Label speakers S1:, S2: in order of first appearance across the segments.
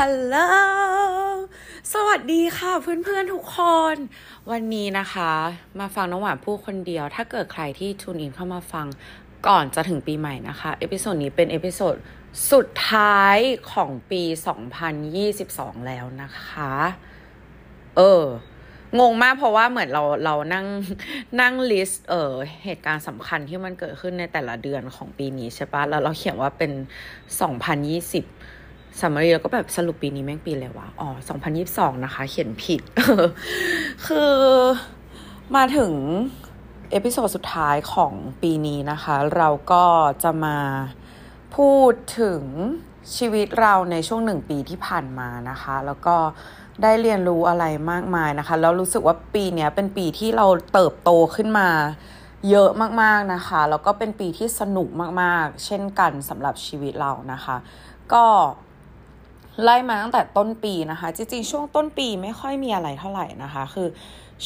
S1: ฮัลโหล สวัสดีค่ะเพื่อนๆทุกคน วันนี้นะคะ มาฟังน้องหวานพูดคนเดียว ถ้าเกิดใครที่ tune in เข้ามาฟังก่อนจะถึงปีใหม่นะคะ episode นี้เป็น episode สุดท้ายของปี 2022 แล้วนะคะ เออ งงมากเพราะว่าเหมือนเราเรานั่งนั่ง list เออเหตุการณ์สำคัญที่มันเกิดขึ้นในแต่ละเดือนของปีนี้ใช่ปะแล้วเราเขียนว่าเป็น 2020 summary แล้วก็แบบสรุปปีนี้แม่งปีอะไรวะ อ๋อ2022นะคะ เขียนผิด คือมาถึง episode สุดท้ายของปีนี้นะคะ เราก็จะมาพูดถึงชีวิตเราในช่วงหนึ่งปีที่ผ่านมานะคะ แล้วก็ได้เรียนรู้อะไรมากมายนะคะ แล้วรู้สึกว่าปีนี้เป็นปีที่เราเติบโตขึ้นมาเยอะมากๆนะคะ แล้วก็เป็นปีที่สนุกมากๆ เช่นกันสำหรับชีวิตเรานะคะ ก็ ไล่มาตั้งแต่ต้นปีนะคะ จริงๆ ช่วงต้นปีไม่ค่อยมีอะไรเท่าไหร่นะคะ คือ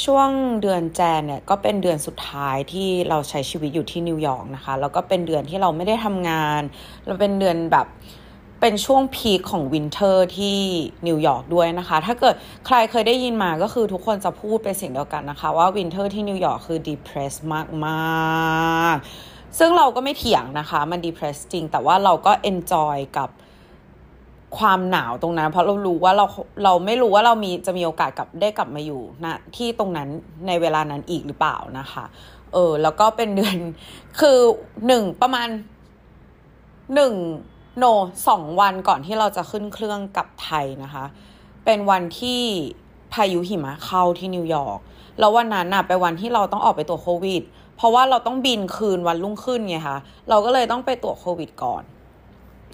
S1: ช่วงเดือน Jan เนี่ยก็เป็นเดือนสุดท้ายที่เราใช้ชีวิตอยู่ที่นิวยอร์กนะคะ แล้วก็เป็นเดือนที่เราไม่ได้ทำงานแล้วเป็นเดือนแบบเป็นช่วง peak ของ winter ที่นิวยอร์กด้วยนะคะ ถ้าเกิดใครเคยได้ยินมาก็คือทุกคนจะพูดเป็นเสียงเดียวกันนะคะ ว่า winter ที่นิวยอร์กคือ depressed มากๆ ซึ่งเราก็ไม่เถียงนะคะ มัน depressed จริง แต่ว่าเราก็ enjoy กับ ความหนาวตรงนั้น เพราะเรารู้ว่าเราเราไม่รู้ว่าเรามีจะมีโอกาสกลับได้กลับมาอยู่นะที่ตรงนั้นในเวลานั้นอีกหรือเปล่านะคะ เออ แล้วก็เป็นเดือนคือหนึ่งประมาณหนึ่งโนสองวันก่อนที่เราจะขึ้นเครื่องกลับไทยนะคะ เป็นวันที่พายุหิมะเข้าที่นิวยอร์กแล้ววันนั้นน่ะเป็นวันที่เราต้องออกไปตรวจโควิด เพราะว่าเราต้องบินคืนวันรุ่งขึ้นไงคะเราก็เลยต้องไปตรวจโควิดก่อน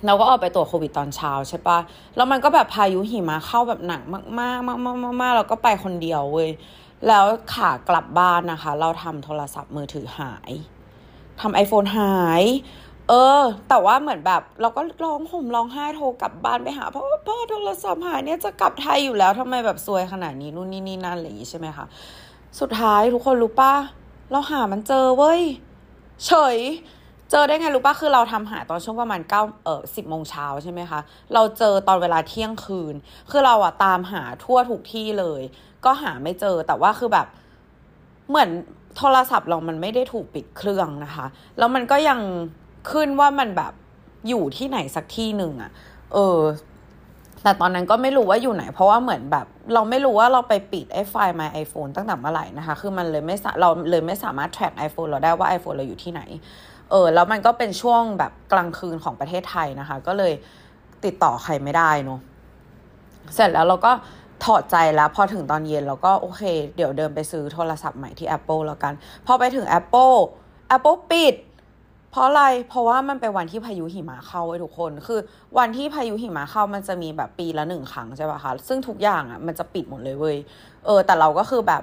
S1: เราก็ออกไปตรวจโควิดตอนเช้าใช่ปะแล้วมันก็แบบพายุหิมะเข้าแบบหนักมากมากมากมากมากเราก็ไปคนเดียวเว้ย แล้วขากลับบ้านนะคะ เราทำโทรศัพท์มือถือหายทำไอโฟนหาย เออ แต่ว่าเหมือนแบบ เราก็ร้องห่มร้องไห้โทรกลับบ้านไปหาพ่อพ่อโทรศัพท์หายเนี่ยจะกลับไทยอยู่แล้วทำไมแบบซวยขนาดนี้นู่นนี่นี่นั่นอะไรอย่างงี้ใช่ไหมคะ สุดท้ายทุกคนรู้ปะเราหามันเจอเว้ย เฉย เจอได้ไงรู้ปะคือเราทำหาตอนช่วงประมาณเก้าเออสิบโมงเช้าใช่ไหมคะ เราเจอตอนเวลาเที่ยงคืน คือเราอะตามหาทั่วทุกที่เลย ก็หาไม่เจอแต่ว่าคือแบบเหมือนโทรศัพท์เรามันไม่ได้ถูกปิดเครื่องนะคะ แล้วมันก็ยังขึ้นว่ามันแบบอยู่ที่ไหนสักที่หนึ่งอะเออ แต่ตอนนั้นก็ไม่รู้ว่าอยู่ไหน เพราะว่าเหมือนแบบ เราไม่รู้ว่าเราไปปิดไอ้ไฟล์ My iPhone ตั้งแต่เมื่อไหร่นะคะ คือมันเลยไม่เราเลยไม่สามารถ track iPhone เราได้ว่า iPhone เราอยู่ที่ไหน เออแล้วมันก็เป็นช่วงแบบกลางคืนของประเทศไทยนะคะ ก็เลยติดต่อใครไม่ได้เนาะเสร็จแล้วเราก็ถอดใจแล้วพอถึงตอนเย็นเราก็โอเค เดี๋ยวเดินไปซื้อโทรศัพท์ใหม่ที่ Apple แล้วกัน พอไปถึง Apple Apple ปิด เพราะอะไร เพราะว่ามันเป็นวันที่พายุหิมะเข้าไว้ทุกคน คือวันที่พายุหิมะเข้ามันจะมีแบบปีละหนึ่งครั้งใช่ป่ะคะ ซึ่งทุกอย่างอะมันจะปิดหมดเลยเว้ย เออ แต่เราก็คือแบบ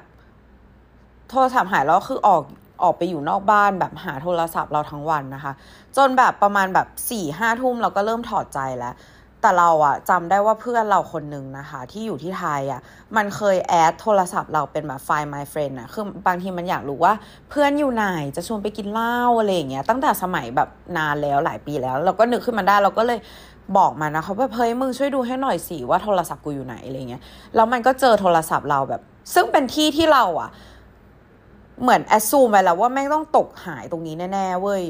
S1: โทรศัพท์หายแล้วคือออก ออกไปอยู่นอกบ้านแบบหาโทรศัพท์เราทั้งวันนะคะ จนแบบประมาณแบบสี่ห้าทุ่มเราก็เริ่มถอดใจแล้วแต่เราอะจำได้ว่าเพื่อนเราคนหนึ่งนะคะ ที่อยู่ที่ไทยอะมันเคยแอดโทรศัพท์เราเป็นแบบไฟล์ my friend อะคือบางทีมันอยากรู้ว่าเพื่อนอยู่ไหนจะชวนไปกินเหล้าอะไรอย่างเงี้ยตั้งแต่สมัยแบบนานแล้วหลายปีแล้ว เราก็นึกขึ้นมาได้เราก็เลยบอกมันนะคะว่าเฮ้ยมึงช่วยดูให้หน่อยสิว่าโทรศัพท์กูอยู่ไหนอะไรเงี้ยแล้วมันก็เจอโทรศัพท์เราแบบ ซึ่งเป็นที่ที่เราอะ เหมือนแอดซูมไปแล้วว่าแม่งต้องตกหายตรงนี้แน่ๆเว้ย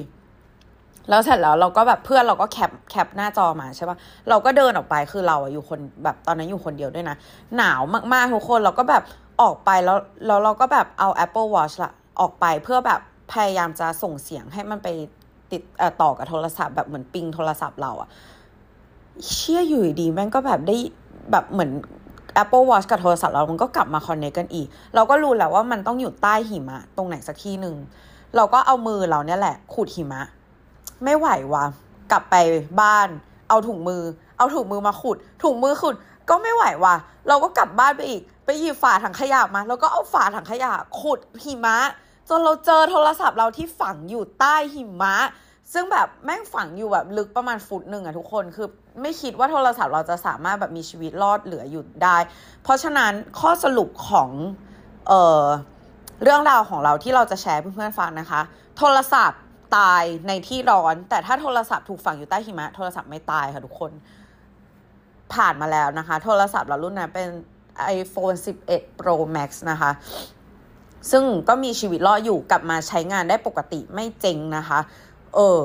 S1: แล้วเสร็จแล้วเราก็แบบเพื่อนเราก็แคปแคปหน้าจอมาใช่ปะเราก็เดินออกไปคือเราอะอยู่คนแบบตอนนั้นอยู่คนเดียวด้วยนะ หนาวมากๆทุกคนเราก็แบบออกไปแล้วแล้วเราก็แบบเอา Apple Watch ละออกไปเพื่อแบบพยายามจะส่งเสียงให้มันไปติดต่อกับโทรศัพท์แบบเหมือนปิงโทรศัพท์เราอะเชี่ยอยู่ดีแม่งก็แบบได้แบบเหมือน Apple Watch กับโทรศัพท์เรา มันก็กลับมาคอนเนคกันอีก เราก็รู้แล้วว่ามันต้องอยู่ใต้หิมะ ตรงไหนสักที่หนึ่ง เราก็เอามือเราเนี่ยแหละขูดหิมะ ไม่ไหววะกลับไปบ้าน เอาถุงมือ เอาถุงมือมาขุดถุงมือขุดก็ไม่ไหววะเราก็กลับบ้านไปอีก ไปหยิบฝาถังขยะมา แล้วก็เอาฝาถังขยะขุดหิมะ จนเราเจอโทรศัพท์เราที่ฝังอยู่ใต้หิมะ ซึ่งแบบแม่งฝังอยู่แบบลึกประมาณฟุตหนึ่งอะทุกคน คือ ไม่คิดว่าโทรศัพท์เราจะสามารถแบบมีชีวิตรอดเหลืออยู่ได้ เพราะฉะนั้นข้อสรุปของเออเรื่องราวของเราที่เราจะแชร์เพื่อนๆฟังนะคะ โทรศัพท์ตายในที่ร้อน แต่ถ้าโทรศัพท์ถูกฝังอยู่ใต้หิมะ โทรศัพท์ไม่ตายค่ะทุกคน ผ่านมาแล้วนะคะ โทรศัพท์เรารุ่นนั้นเป็น iPhone 11 Pro Max นะคะ ซึ่งก็มีชีวิตรอดอยู่กลับมาใช้งานได้ปกติไม่เจ๊งนะคะ เออ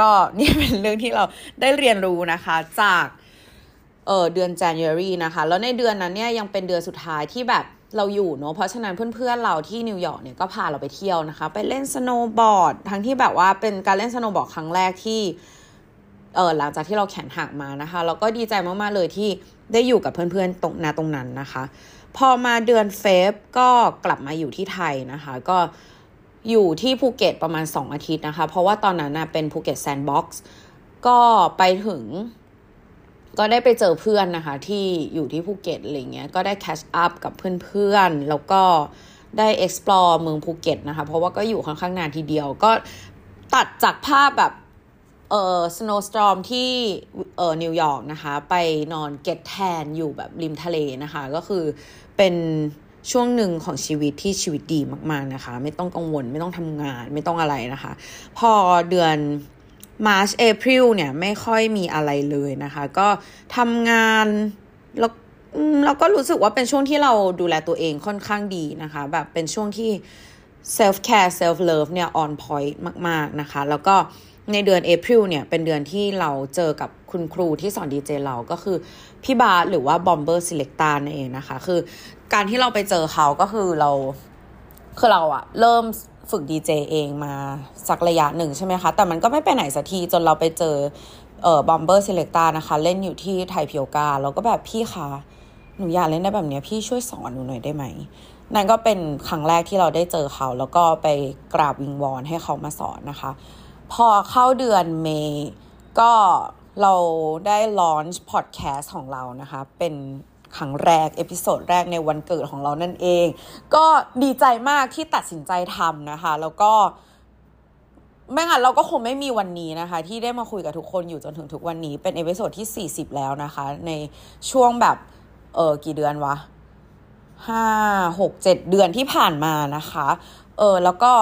S1: ก็นี่เป็นเรื่องที่เราได้เรียนรู้นะคะจากเออเดือน January นะคะ แล้วในเดือนนั้นเนี่ยยังเป็นเดือนสุดท้ายที่แบบเราอยู่เนาะเพราะฉะนั้นเพื่อนๆเราที่นิวยอร์กเนี่ยก็พาเราไปเที่ยวนะคะ ไปเล่นสโนว์บอร์ดทั้งที่แบบว่าเป็นการเล่นสโนว์บอร์ดครั้งแรกที่เออหลังจากที่เราแขนหักมานะคะ เราก็ดีใจมากๆเลยที่ได้อยู่กับเพื่อนๆตรงนาตรงนั้นนะคะ พอมาเดือน Feb ก็กลับมาอยู่ที่ไทยนะคะ ก็ อยู่ที่ภูเก็ตประมาณ 2 อาทิตย์นะคะ เพราะว่าตอนนั้นนะเป็นภูเก็ตแซนด์บ็อกซ์ก็ไปถึง ก็ได้ไปเจอเพื่อนนะคะ ที่อยู่ที่ภูเก็ตอะไรเงี้ยก็ได้ catch up กับเพื่อนๆ แล้วก็ได้ explore เมืองภูเก็ตนะคะ เพราะว่าก็อยู่ค่อนข้างนานทีเดียว ก็ตัดจากภาพแบบเอ่อ snowstorm ที่เอ่อนิวยอร์กนะคะ ไปนอนเก็ตแทนอยู่แบบริมทะเลนะคะ ก็คือเป็น ช่วงหนึ่งของชีวิตที่ชีวิตดีมากๆนะคะ ไม่ต้องกังวลไม่ต้องทำงานไม่ต้องอะไรนะคะ พอเดือน March April เนี่ยไม่ค่อยมีอะไรเลยนะคะ ก็ทำงานแล้วเราก็รู้สึกว่าเป็นช่วงที่เราดูแลตัวเองค่อนข้างดีนะคะ แบบเป็นช่วงที่ self care self love เนี่ย on point มาก ๆ นะคะ แล้วก็ในเดือน April เนี่ย เป็นเดือนที่เราเจอกับคุณครูที่สอนดีเจเราก็คือพี่บาหรือว่า Bomber Selecta นั่นเองนะคะ คือ การที่เราไปเจอเขาก็คือเราคือเราอะเริ่มฝึกดีเจเองมาสักระยะหนึ่งใช่ไหมคะ แต่มันก็ไม่ไปไหนสักทีจนเราไปเจอเอ่อบอมเบอร์เซเลกตานะคะ เล่นอยู่ที่ไทยเพียวกาแล้วก็แบบพี่คะหนูอยากเล่นได้แบบนี้พี่ช่วยสอนหนูหน่อยได้ไหมนั่นก็เป็นครั้งแรกที่เราได้เจอเขา แล้วก็ไปกราบวิงวอนให้เขามาสอนนะคะ พอเข้าเดือน May ก็เราได้ launch พอดแคสต์ของเรานะคะ เป็น ครั้งแรก episode แรกในวันเกิดของเรานั่นเอง ก็ดีใจมากที่ตัดสินใจทำนะคะ แล้วก็ไม่งั้นเราก็คงไม่มีวันนี้นะคะ ที่ได้มาคุยกับทุกคนอยู่จนถึงทุกวันนี้เป็น episode ที่ 40 แล้วนะคะ ในช่วงแบบเออกี่เดือนวะห้าหกเจ็ดเดือนที่ผ่านมานะคะ เออแล้วก็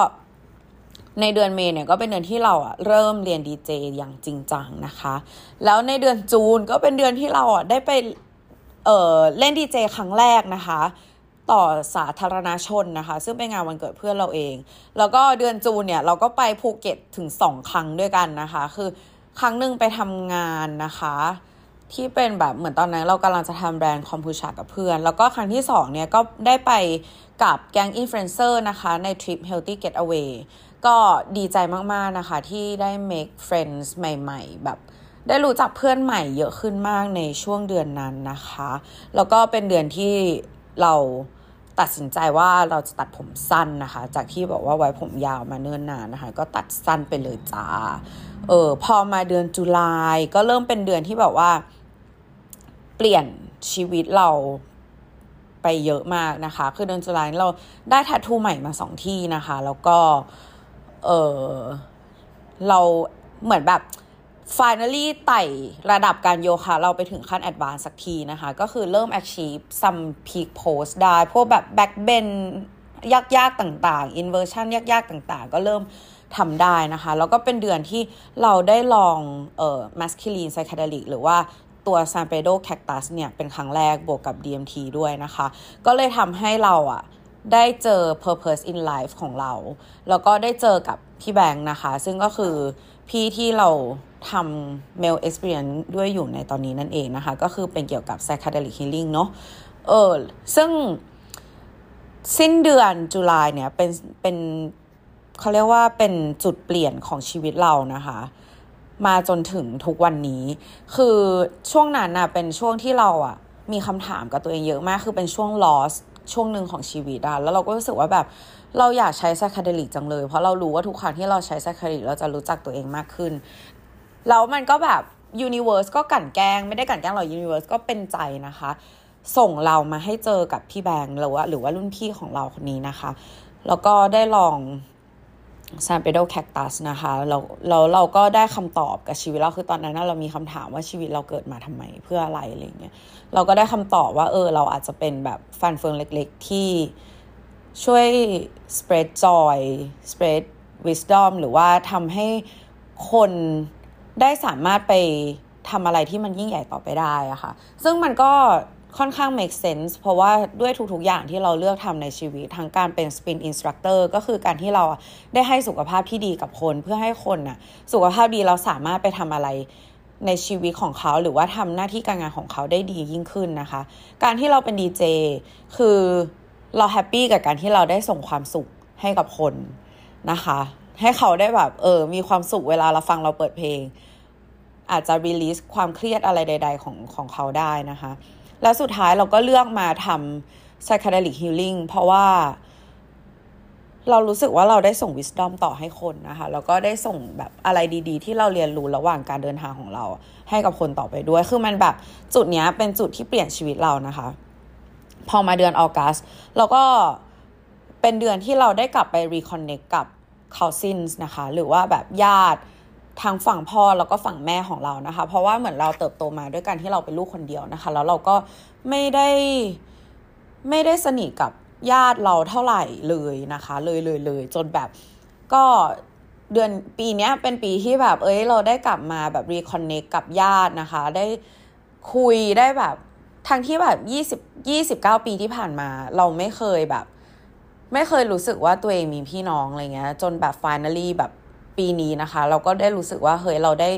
S1: ในเดือนเมย์เนี่ยก็เป็นเดือนที่เราอะเริ่มเรียนดีเจอย่างจริงจังนะคะ แล้วในเดือนจูนก็เป็นเดือนที่เราอะได้ไป เเล่นดีเจครั้งแรกนะคะ ต่อสาธารณชนนะคะ ซึ่งเป็นงานวันเกิดเพื่อนเราเอง แล้วก็เดือนจูนเนี่ยเราก็ไปภูเก็ตถึงสองครั้งด้วยกันนะคะ คือครั้งหนึ่งไปทำงานนะคะที่เป็นแบบเหมือนตอนนั้นเรากำลังจะทำแบรนด์คอมพูชากับเพื่อน แล้วก็ครั้งที่สองเนี่ยก็ได้ไปกับแก๊งอินฟลูเอนเซอร์นะคะในทริป Healthy Getaway ก็ดีใจมาก ๆ นะคะที่ได้ make friends ใหม่ ๆ แบบ ได้รู้จักเพื่อนใหม่เยอะขึ้นมากในช่วงเดือนนั้นนะคะ แล้วก็เป็นเดือนที่เราตัดสินใจว่าเราจะตัดผมสั้นนะคะ จากที่บอกว่าไว้ผมยาวมาเนิ่นนานนะคะ ก็ตัดสั้นไปเลยจ้า เออพอมาเดือนจุลายก็เริ่มเป็นเดือนที่แบบว่า เปลี่ยนชีวิตเราไปเยอะมากนะคะ คือเดือนจุลายเราได้ทัตทูใหม่มาสองที่นะคะ แล้วก็ เออเราเหมือนแบบ finally ไต่ระดับการโยคะ เราไปถึงขั้น advanced สักทีนะคะ ก็คือเริ่ม achieve some peak pose ได้ พวกแบบ back bend ยากๆ ต่างๆ inversion ยากๆ ต่างๆ ก็เริ่มทำได้นะคะ แล้วก็เป็นเดือนที่เราได้ลองเอ่อ masculine psychedelic หรือว่าตัว San Pedro Cactus เนี่ย เป็นครั้งแรกบวกกับ DMT ด้วยนะคะ ก็เลยทำให้เราอะได้เจอ purpose in life ของเรา แล้วก็ได้เจอกับพี่แบงค์นะคะ ซึ่งก็คือพี่ที่เรา ทำ male experience ด้วยอยู่ในตอนนี้นั่นเองนะคะ ก็คือเป็นเกี่ยวกับ psychedelic healing เนาะเออซึ่งสิ้นเดือนจุลายเนี่ยเป็นเป็นเขาเรียกว่าเป็นจุดเปลี่ยนของชีวิตเรานะคะ มาจนถึงทุกวันนี้ คือช่วงนั้นน่ะเป็นช่วงที่เราอะมีคำถามกับตัวเองเยอะมาก คือเป็นช่วง loss ช่วงหนึ่งของชีวิตอะแล้วเราก็รู้สึกว่าแบบเราอยากใช้ไซคาเดลิกจังเลย เพราะเรารู้ว่าทุกครั้งที่เราใช้ไซคาเดลิกเราจะรู้จักตัวเองมากขึ้น แล้วมันก็แบบuniverse ก็กลั่นแกล้งไม่ได้กลั่นแกล้งหรอก universe ก็เป็นใจนะคะ ส่งเรามาให้เจอกับพี่แบงค์หรือว่าหรือว่ารุ่นพี่ของเราคนนี้นะคะ แล้วก็ได้ลอง San Pedro cactus นะคะเราเราเราก็ได้คำตอบกับชีวิตเราคือตอนนั้นเรามีคำถามว่าชีวิตเราเกิดมาทำไมเพื่ออะไรอะไรเงี้ยเราก็ได้คำตอบว่าเออเราอาจจะเป็นแบบฟันเฟืองเล็กๆ ที่ช่วย spread joy spread wisdom หรือว่าทำให้คน ได้สามารถไปทำอะไรที่มันยิ่งใหญ่ต่อไปได้อะค่ะ ซึ่งมันก็ค่อนข้าง make sense เพราะว่าด้วยทุกๆ อย่างที่เราเลือกทำในชีวิต ทั้งการเป็น spin instructor ก็คือการที่เราได้ให้สุขภาพที่ดีกับคน เพื่อให้คนน่ะสุขภาพดีเราสามารถไปทำอะไรในชีวิตของเขาหรือว่าทำหน้าที่การงานของเขาได้ดียิ่งขึ้นนะคะ การที่เราเป็นดีเจคือเรา happy กับการที่เราได้ส่งความสุขให้กับคนนะคะ ให้เขาได้แบบ เออ มีความสุขเวลาเราฟังเราเปิดเพลง อาจจะ release ความเครียดอะไรใด ๆ ของของเขาได้นะคะ แล้วสุดท้ายเราก็เลือกมาทำ psychedelic healing เพราะว่า เรารู้สึกว่าเราได้ส่ง wisdom ต่อให้คนนะคะ แล้วก็ได้ส่งแบบอะไรดี ๆ ที่เราเรียนรู้ระหว่างการเดินทางของเรา ให้กับคนต่อไปด้วย คือมันแบบจุดนี้เป็นจุดที่เปลี่ยนชีวิตเรานะคะ พอมาเดือนออกัสเราก็เป็นเดือนที่เราได้กลับไป reconnect กับ cousins นะคะ หรือว่าแบบญาติทางฝั่งพ่อแล้วก็ฝั่งแม่ของเรานะคะ เพราะว่าเหมือนเราเติบโตมาด้วยกันที่เราเป็นลูกคนเดียวนะคะ แล้วเราก็ไม่ได้ไม่ได้สนิทกับญาติเราเท่าไหร่เลยนะคะ เลยเลยเลยจนแบบก็เดือนปีนี้เป็นปีที่แบบ เอ้ยเราได้กลับมาแบบรีคอนเนคกับญาตินะคะ ได้คุยได้แบบทั้งที่แบบยี่สิบยี่สิบเก้าปีที่ผ่านมา เราไม่เคยแบบ ไม่เคยรู้สึกว่าตัวเองมีพี่น้องอะไรเงี้ย จนแบบ finally แบบปีนี้นะคะ เราก็ได้รู้สึกว่าเฮ้ยเราได้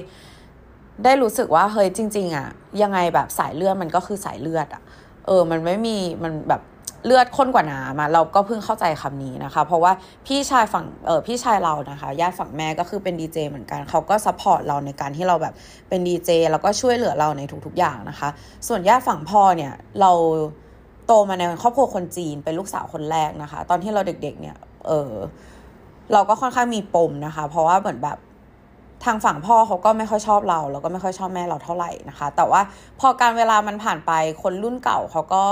S1: ได้รู้สึกว่าเฮ้ยจริง ๆอะยังไงแบบสายเลือดมันก็คือสายเลือดอะเออ มันไม่มีมันแบบเลือดข้นกว่าน้ำอะเราก็เพิ่งเข้าใจคำนี้นะคะ เพราะว่าพี่ชายฝั่งเออพี่ชายเรานะคะญาติฝั่งแม่ก็คือเป็นดีเจเหมือนกันเขาก็ support เราในการที่เราแบบเป็นดีเจแล้วก็ช่วยเหลือเราในทุกๆอย่างนะคะ ส่วนญาติฝั่งพ่อเนี่ยเรา โตมาในครอบครัวคนจีนเป็นลูกสาวคนแรกนะคะ ตอนที่เราเด็กๆเนี่ย เออเราก็ค่อนข้างมีปมนะคะ เพราะว่าเหมือนแบบทางฝั่งพ่อเขาก็ไม่ค่อยชอบเรา แล้วก็ไม่ค่อยชอบแม่เราเท่าไหร่นะคะ แต่ว่าพอการเวลามันผ่านไปคนรุ่นเก่าเขาก็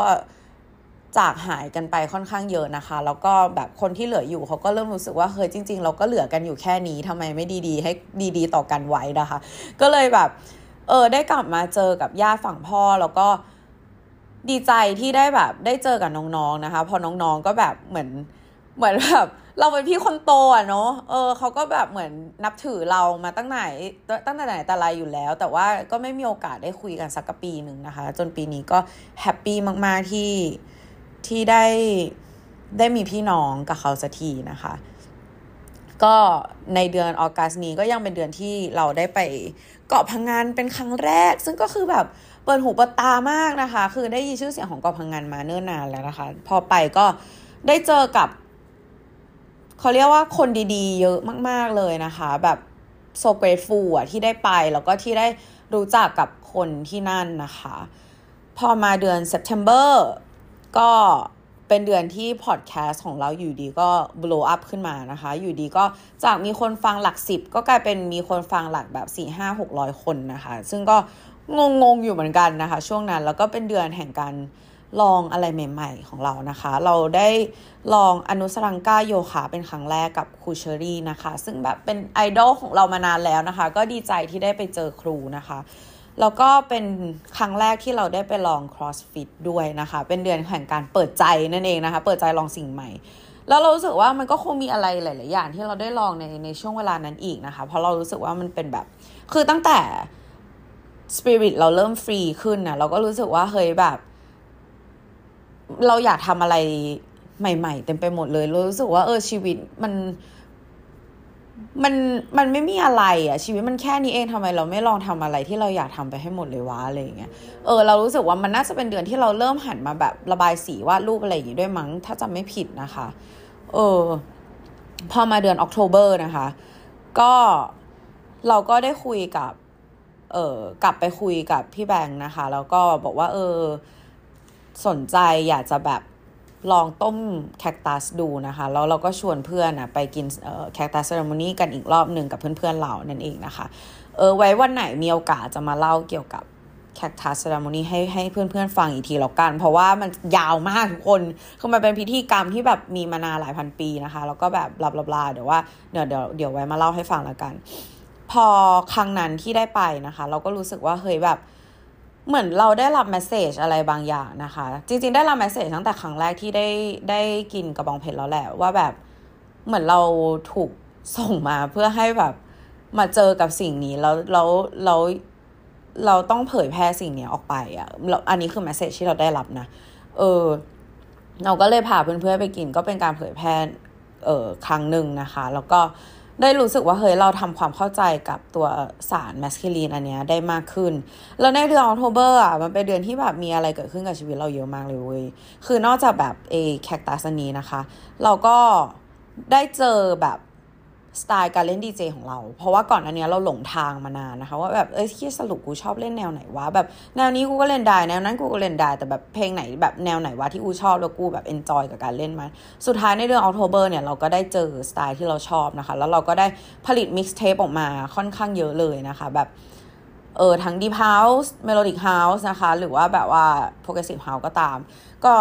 S1: จากหายกันไปค่อนข้างเยอะนะคะ แล้วก็แบบคนที่เหลืออยู่เขาก็เริ่มรู้สึกว่าเฮ้ยจริง ๆ เราก็เหลือกันอยู่แค่นี้ทำไมไม่ดีๆ ให้ดีๆ ต่อกันไว้นะคะ ก็เลยแบบเออได้กลับมาเจอกับญาติฝั่งพ่อแล้วก็ ดีใจที่ได้แบบได้เจอกับน้องๆนะคะ พอน้องๆก็แบบเหมือนเหมือนแบบเราเป็นพี่คนโตอะเนาะเออเขาก็แบบเหมือนนับถือเรามาตั้งไหนตั้งแต่ไหนแต่ไรอยู่แล้ว แต่ว่าก็ไม่มีโอกาสได้คุยกันสักปีหนึ่งนะคะ จนปีนี้ก็แฮปปี้มากๆที่ที่ได้ได้มีพี่น้องกับเขาสักทีนะคะ ก็ในเดือนออกัสนี้ก็ยังเป็นเดือนที่เราได้ไปเกาะพังงานเป็นครั้งแรก ซึ่งก็คือแบบเปิดหูเปิดตามากนะคะ คือได้ยินชื่อเสียงของเกาะพังงานมาเนิ่นนานแล้วนะคะ พอไปก็ได้เจอกับเขาเรียกว่าคนดีๆ เยอะมาก ๆเลยนะคะ แบบ so grateful อะที่ได้ไปแล้วก็ที่ได้รู้จักกับคนที่นั่นนะคะ พอมาเดือน September ก็ เป็นเดือนที่พอดแคสต์ของเราอยู่ดีก็ blow up ขึ้นมานะคะ อยู่ดีก็จากมีคนฟังหลักสิบก็กลายเป็นมีคนฟังหลักแบบ4 5 6 0 0 คนนะคะ ซึ่งก็งงๆอยู่เหมือนกันนะคะ ช่วงนั้นแล้วก็เป็นเดือนแห่งการลองอะไรใหม่ ๆ ของเรานะคะ เราได้ลองอนุสรังกาโยคะเป็นครั้งแรกกับครูเชอรี่นะคะ ซึ่งแบบเป็นไอดอลของเรามานานแล้วนะคะ ก็ดีใจที่ได้ไปเจอครูนะคะ แล้วก็เป็นครั้งแรกที่เราได้ไปลอง crossfit ด้วยนะคะ เป็นเดือนแห่งการเปิดใจนั่นเองนะคะ เปิดใจลองสิ่งใหม่ แล้วเรารู้สึกว่ามันก็คงมีอะไรหลาย ๆ อย่างที่เราได้ลองในในช่วงเวลานั้นอีกนะคะ เพราะเรารู้สึกว่ามันเป็นแบบ คือตั้งแต่สปิริตเราเริ่มฟรีขึ้นนะเราก็รู้สึกว่าเฮ้ยแบบ เราอยากทำอะไรใหม่ ๆ เต็มไปหมดเลย รู้สึกว่าเออชีวิตมัน มันมันไม่มีอะไรอะชีวิตมันแค่นี้เองทำไมเราไม่ลองทำอะไรที่เราอยากทำไปให้หมดเลยวะอะไรอย่างเงี้ยเออเรารู้สึกว่ามันน่าจะเป็นเดือนที่เราเริ่มหันมาแบบระบายสีวาดรูปอะไรอย่างงี้ด้วยมั้ง ถ้าจำไม่ผิดนะคะ เออ พอมาเดือน October นะคะ ก็เราก็ได้คุยกับ เออกลับไปคุยกับพี่แบงค์นะคะ แล้วก็บอกว่า เออ สนใจอยากจะแบบ ลองต้ม cactus ดูนะคะ แล้วเราก็ชวนเพื่อนอะไปกิน cactus ceremony กันอีกรอบหนึ่งกับเพื่อนๆเรานั่นเองนะคะ เออไว้วันไหนมีโอกาสจะมาเล่าเกี่ยวกับ cactus ceremony ให้ให้เพื่อนๆฟังอีกทีแล้วกัน เพราะว่ามันยาวมากทุกคนคือมันเป็นพิธีกรรมที่แบบมีมานานหลายพันปีนะคะ แล้วก็แบบบลาๆเดี๋ยวว่าเดี๋ยวเดี๋ยวเดี๋ยวไว้มาเล่าให้ฟังแล้วกัน พอครั้งนั้นที่ได้ไปนะคะ เราก็รู้สึกว่าเฮ้ยแบบ เหมือนเราได้รับ message อะไรบางอย่างนะคะ จริง ๆ ได้รับ message ตั้งแต่ครั้งแรกที่ได้ได้กินกระบองเพชรแล้วแหละว่าแบบเหมือนเราถูกส่งมาเพื่อให้แบบมาเจอกับสิ่งนี้แล้วแล้วแล้วเราต้องเผยแพร่สิ่งนี้ออกไปอะ่ะอันนี้คือแมสเซจที่เราได้รับนะเออเราก็เลยพาเพื่อนๆไปกินก็เป็นการเผยแพร่เออครั้งหนึ่งนะคะ แล้วก็ ได้รู้สึกว่าเฮ้ยเราทำความเข้าใจกับตัวสารแมสคิลีนอันเนี้ยได้มากขึ้น แล้วในเดือนออกโทเบอร์อะมันเป็นเดือนที่แบบมีอะไรเกิดขึ้นกับชีวิตเราเยอะมากเลยเว้ยคือนอกจากแบบเออ cactus นี้นะคะ เราก็ได้เจอแบบ สไตล์การเล่นดีเจของเรา เพราะว่าก่อนอันนี้เราหลงทางมานานนะคะ ว่าแบบเอ้ยที่สรุปกูชอบเล่นแนวไหนวะแบบแนวนี้กูก็เล่นได้แนวนั้นกูก็เล่นได้แต่แบบเพลงไหนแบบแนวไหนวะที่กูชอบแล้วกูแบบ enjoy กับการเล่นมันสุดท้ายในเดือน October เนี่ยเราก็ได้เจอสไตล์ที่เราชอบนะคะ แล้วเราก็ได้ผลิต mixtape ออกมาค่อนข้างเยอะเลยนะคะแบบ เออทั้ง Deep House Melodic House นะคะ หรือว่าแบบว่า Progressive House ก็ตาม ก็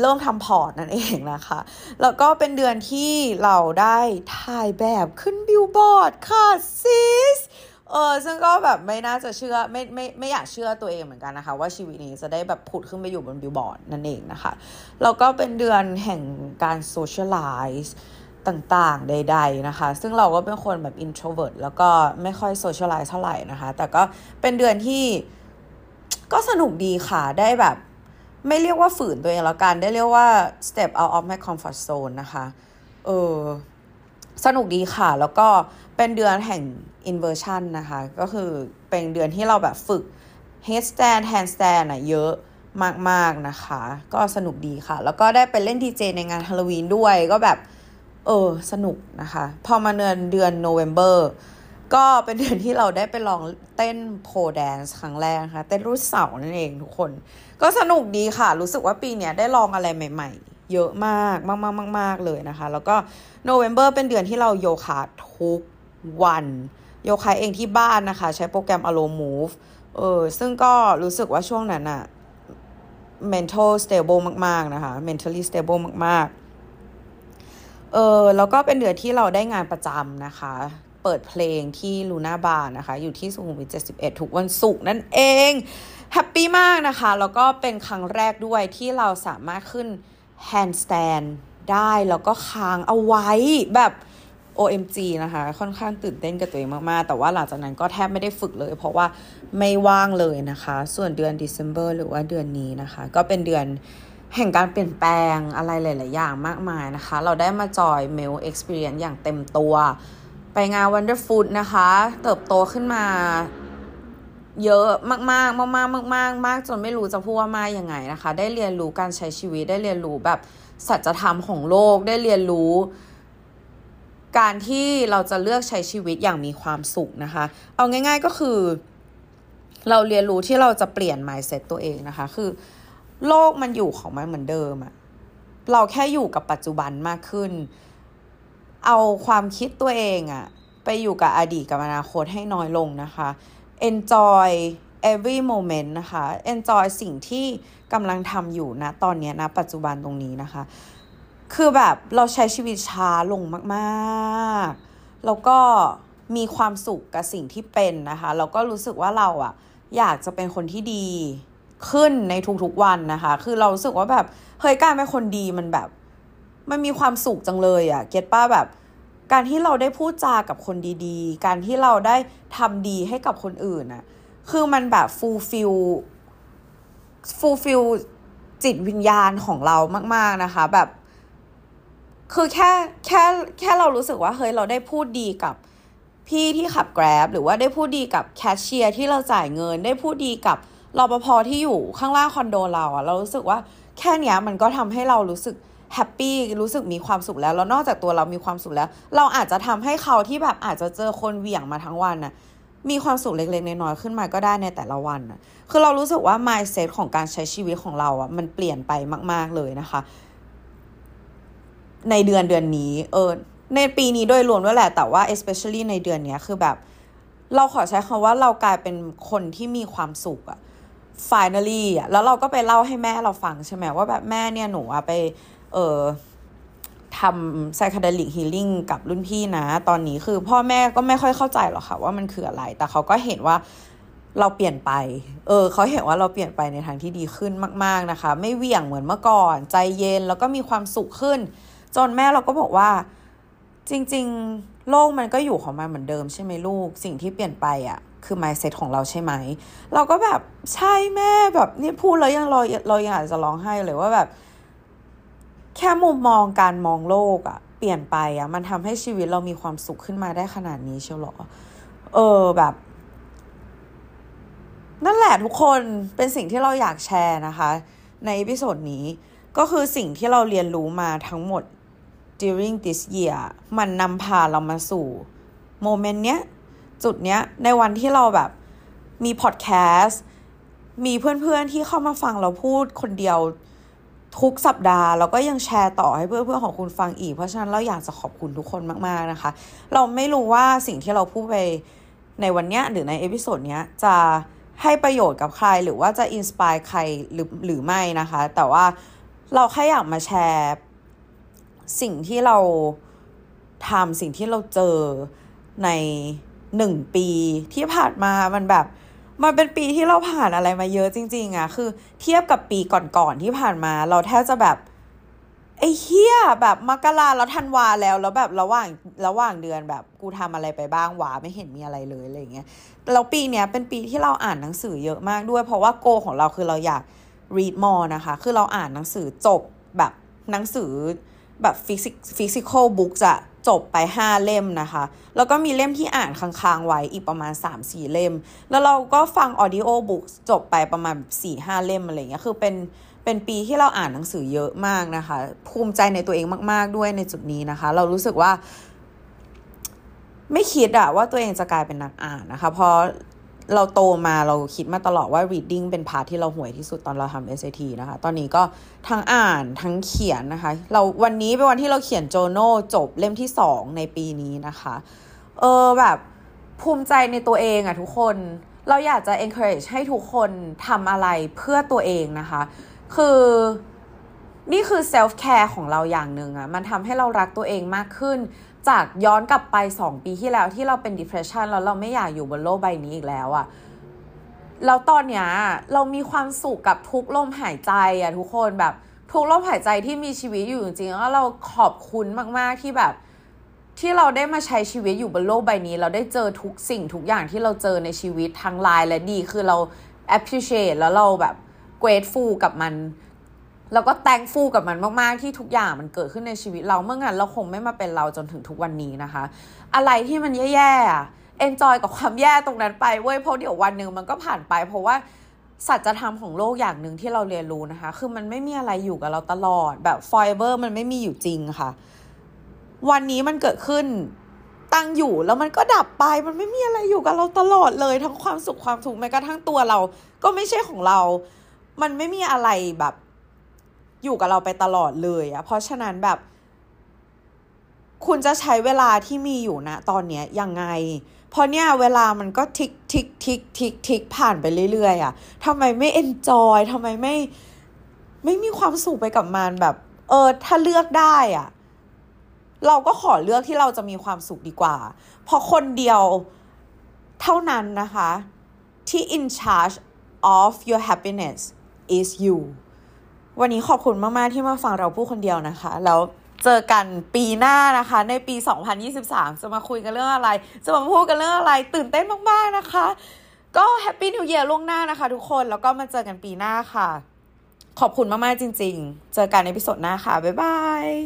S1: เริ่มทำพอร์ตนั่นเองนะคะ แล้วก็เป็นเดือนที่เราได้ถ่ายแบบขึ้นบิลบอร์ดค่ะ sis เออซึ่งก็แบบไม่น่าจะเชื่อไม่ไม่ไม่อยากเชื่อตัวเองเหมือนกันนะคะ ว่าชีวิตนี้จะได้แบบผุดขึ้นไปอยู่บนบิลบอร์ดนั่นเองนะคะ แล้วก็เป็นเดือนแห่งการ socialize ต่างๆ ใด ๆนะคะ ซึ่งเราก็เป็นคนแบบ introvert แล้วก็ไม่ค่อย socialize เท่าไหร่นะคะ แต่ก็เป็นเดือนที่ก็สนุกดีค่ะ ได้แบบ ไม่เรียกว่าฝืนตัวเองแล้วกัน ได้เรียกว่า step out of my comfort zone นะคะ เออ สนุกดีค่ะ แล้วก็เป็นเดือนแห่ง inversion นะคะ ก็คือเป็นเดือนที่เราแบบฝึก headstand handstand อะเยอะมาก ๆ นะคะ ก็สนุกดีค่ะ แล้วก็ได้ไปเล่นดีเจในงานฮาโลวีนด้วย ก็แบบ เออ สนุกนะคะ พอมาเดือนเดือนโนเวม ber ก็เป็นเดือนที่เราได้ไปลองเต้นโพแดนซ์ครั้งแรกนะคะเต้นรุ่นเสานั่นเองทุกคน ก็สนุกดีค่ะ รู้สึกว่าปีนี้ได้ลองอะไรใหม่ ๆ เยอะมากมากมากมากมากเลยนะคะ แล้วก็โนเวม ber เป็นเดือนที่เราโยคะทุกวัน โยคะเองที่บ้านนะคะ ใช้โปรแกรม Allo Move เออซึ่งก็รู้สึกว่าช่วงนั้นอะ mental stable มาก ๆ นะคะ mentally stable มาก ๆ เออแล้วก็เป็นเดือนที่เราได้งานประจำนะคะ เปิดเพลงที่ลูน่าบาร์นะคะ อยู่ที่สุขุมวิท71 ทุกวันศุกร์นั่นเอง happy มากนะคะ แล้วก็เป็นครั้งแรกด้วยที่เราสามารถขึ้น handstand ได้แล้วก็ค้างเอาไว้แบบ OMG นะคะ ค่อนข้างตื่นเต้นกับตัวเองมาก ๆ แต่ว่าหลังจากนั้นก็แทบไม่ได้ฝึกเลย เพราะว่าไม่ว่างเลยนะคะ ส่วนเดือน December หรือว่าเดือนนี้นะคะ ก็เป็นเดือน แห่งการเปลี่ยนแปลงอะไรหลาย ๆ อย่างมากมายนะคะ เราได้มาจอย Mail Experience อย่างเต็มตัว ไปงาน Wonderfood นะคะ เติบโตขึ้นมาเยอะมากๆ มากๆ มากๆมากมากจนไม่รู้จะพูดว่ามากยังไงนะคะ ได้เรียนรู้การใช้ชีวิตได้เรียนรู้แบบสัจธรรมของโลกได้เรียนรู้ การที่เราจะเลือกใช้ชีวิตอย่างมีความสุขนะคะ เอาง่าย ๆก็คือ เราเรียนรู้ที่เราจะเปลี่ยน mindset ตัวเองนะคะ คือ โลกมันอยู่ของมันเหมือนเดิมอะเราแค่อยู่กับปัจจุบันมากขึ้น เอาความคิดตัวเองอะไปอยู่กับอดีตกับอนาคตให้น้อยลงนะคะ enjoy every moment นะคะ enjoy สิ่งที่กำลังทำอยู่นะตอนนี้นะ ปัจจุบันตรงนี้นะคะ คือแบบเราใช้ชีวิตช้าลงมากๆ แล้วก็มีความสุขกับสิ่งที่เป็นนะคะ แล้วก็รู้สึกว่าเราอะอยากจะเป็นคนที่ดี ขึ้นในทุกๆวันนะคะ คือเราสึกว่าแบบเฮ้ยการเป็นคนดีมันแบบ มันมีความสุขจังเลยอะ get ป้ะแบบ การที่เราได้พูดจากับคนดีๆ การที่เราได้ทำดีให้กับคนอื่นอะคือมันแบบ fulfill fulfill จิตวิญญาณของเรามาก ๆนะคะ แบบ คือแค่แค่แค่เรารู้สึกว่าเฮ้ยเราได้พูดดีกับพี่ที่ขับ Grab หรือว่าได้พูดดีกับแคชเชียร์ที่เราจ่ายเงิน ได้พูดดีกับ รปภที่อยู่ข้างล่างคอนโดเราอะเรารู้สึกว่าแค่เนี้ยมันก็ทำให้เรารู้สึก happy รู้สึกมีความสุขแล้วแล้วนอกจากตัวเรามีความสุขแล้ว เราอาจจะทำให้เขาที่แบบอาจจะเจอคนเหวี่ยงมาทั้งวันน่ะมีความสุขเล็กๆน้อยๆขึ้นมาก็ได้ในแต่ละวันน่ะคือเรารู้สึกว่า mindset ของการใช้ชีวิตของเราอะมันเปลี่ยนไปมาก ๆเลยนะคะ ในเดือนเดือนนี้เออในปีนี้โดยรวมด้วยแหละแต่ว่า especially ในเดือนนี้คือแบบ เราขอใช้คำว่าเรากลายเป็นคนที่มีความสุขอะ finally อะแล้วเราก็ไปเล่าให้แม่เราฟังใช่ไหมว่าแบบแม่เนี่ยหนูอะไป เออทำไซคาเดลิกฮีลิ่งกับรุ่นพี่นะ ตอนนี้คือพ่อแม่ก็ไม่ค่อยเข้าใจหรอกค่ะ ว่ามันคืออะไร แต่เขาก็เห็นว่าเราเปลี่ยนไป เออ เขาเห็นว่าเราเปลี่ยนไปในทางที่ดีขึ้นมาก ๆนะคะ ไม่เหวี่ยงเหมือนเมื่อก่อน ใจเย็นแล้วก็มีความสุขขึ้น จนแม่เราก็บอกว่า จริง ๆ โลกมันก็อยู่ของมันเหมือนเดิมใช่ไหมลูก สิ่งที่เปลี่ยนไปอะ่ะ คือ mindset ของเราใช่ไหม เราก็แบบใช่แม่แบบนี่พูดแล้วยังเราเรายังอาจจะร้องไห้เลยว่าแบบ แค่มุมมองการมองโลกอะเปลี่ยนไปอะมันทำให้ชีวิตเรามีความสุขขึ้นมาได้ขนาดนี้เชียวหรอ เออแบบ นั่นแหละทุกคนเป็นสิ่งที่เราอยากแชร์นะคะ ใน episode นี้ก็คือสิ่งที่เราเรียนรู้มาทั้งหมด during this year มันนำพาเรามาสู่ moment เนี้ย จุดเนี้ยในวันที่เราแบบมีพอดแคสต์มีเพื่อนๆที่เข้ามาฟังเราพูดคนเดียวทุกสัปดาห์แล้วก็ยังแชร์ต่อให้เพื่อนๆของคุณฟังอีก เพราะฉะนั้นเราอยากจะขอบคุณทุกคนมากๆนะคะ เราไม่รู้ว่าสิ่งที่เราพูดไปในวันเนี้ยหรือใน episode เนี้ยจะให้ประโยชน์กับใครหรือว่าจะ inspire ใครหรือหรือไม่นะคะ แต่ว่าเราแค่อยากมาแชร์ สิ่งที่เราทำสิ่งที่เราเจอใน หนึ่งปีที่ผ่านมามันแบบ มันเป็นปีที่เราผ่านอะไรมาเยอะจริง ๆอะคือ เทียบกับปีก่อนๆที่ผ่านมา เราแทบจะแบบไอ้เหี้ยแบบมกราแล้วธันวาแล้วแล้วแบบระหว่างระหว่างเดือนแบบกูทำอะไรไปบ้างวะไม่เห็นมีอะไรเลยอะไรเงี้ยแล้วปีเนี้ยเป็นปีที่เราอ่านหนังสือเยอะมากด้วย เพราะว่า goal ของเราคือเราอยาก read more นะคะ คือเราอ่านหนังสือจบแบบหนังสือแบบ physic physical book จะ จบไป 5 เล่มนะคะ แล้วก็มีเล่มที่อ่านค้างๆไว้อีกประมาณ 3-4 เล่ม แล้วเราก็ฟัง audiobook จบไปประมาณ 4-5 เล่มอะไรเงี้ย คือเป็นเป็นปีที่เราอ่านหนังสือเยอะมากนะคะ ภูมิใจในตัวเองมาก ๆด้วยในจุดนี้นะคะ เรารู้สึกว่า ไม่คิดอะว่าตัวเองจะกลายเป็นนักอ่านนะคะ เพราะ เราโตมาเราคิดมาตลอดว่า reading เป็นพาร์ทที่เราห่วยที่สุดตอนเราทำ SAT นะคะ ตอนนี้ก็ทั้งอ่านทั้งเขียนนะคะ เราวันนี้เป็นวันที่เราเขียนโจโน่จบเล่มที่สองในปีนี้นะคะ เออแบบภูมิใจในตัวเองอะทุกคน เราอยากจะ encourage ให้ทุกคนทำอะไรเพื่อตัวเองนะคะ คือนี่คือ self care ของเราอย่างหนึ่งอะมันทำให้เรารักตัวเองมากขึ้น จากย้อนกลับไป 2 ปีที่แล้วที่เราเป็น depression แล้วเราไม่อยากอยู่บนโลกใบนี้อีกแล้วอะแล้วตอนเนี้ยเรามีความสุขกับทุกลมหายใจอะทุกคนแบบทุกลมหายใจที่มีชีวิตอยู่จริงๆแล้วเราขอบคุณมากๆที่แบบที่เราได้มาใช้ชีวิตอยู่บนโลกใบนี้ เราได้เจอทุกสิ่งทุกอย่างที่เราเจอในชีวิตทั้งลายและดี คือเรา appreciate แล้วเราแบบ grateful กับมัน แล้วก็ thankful กับมันมากๆที่ทุกอย่างมันเกิดขึ้นในชีวิตเราเมื่องั้นเราคงไม่มาเป็นเราจนถึงทุกวันนี้นะคะ อะไรที่มันแย่ๆเอะ enjoy กับความแย่ตรงนั้นไปเว้ยเพราะเดี๋ยววันหนึ่งมันก็ผ่านไป เพราะว่าสัจธรรมของโลกอย่างหนึ่งที่เราเรียนรู้นะคะ คือมันไม่มีอะไรอยู่กับเราตลอดแบบ forever มันไม่มีอยู่จริงค่ะ วันนี้มันเกิดขึ้นตั้งอยู่แล้วมันก็ดับไปมันไม่มีอะไรอยู่กับเราตลอดเลย ทั้งความสุขความทุกข์แม้กระทั่งตัวเรา ก็ไม่ใช่ของเรา มันไม่มีอะไรแบบ อยู่กับเราไปตลอดเลยอะเพราะฉะนั้นแบบ คุณจะใช้เวลาที่มีอยู่นะ ตอนเนี้ยยังไง เพราะเนี่ยเวลามันก็ tick tick tick tick tick ผ่านไปเรื่อยๆอะทำไมไม่ enjoy ทำไมไม่ ไม่มีความสุขไปกับมันแบบ เออ ถ้าเลือกได้อะเราก็ขอเลือกที่เราจะมีความสุขดีกว่า เพราะคนเดียวเท่านั้นนะคะ ที่ in charge of your happiness is you วันนี้ขอบคุณมาก ๆ ที่มาฟังเราพูดคนเดียวนะคะ แล้วเจอกันปีหน้านะคะ ในปี 2023 จะมาคุยกันเรื่องอะไร จะมาพูดกันเรื่องอะไร ตื่นเต้นมาก ๆ นะคะ ก็ Happy New Year ล่วงหน้านะคะ ทุกคน แล้วก็มาเจอกันปีหน้าค่ะ ขอบคุณมาก ๆ จริง ๆ เจอกันใน episode หน้าค่ะ บ๊ายบาย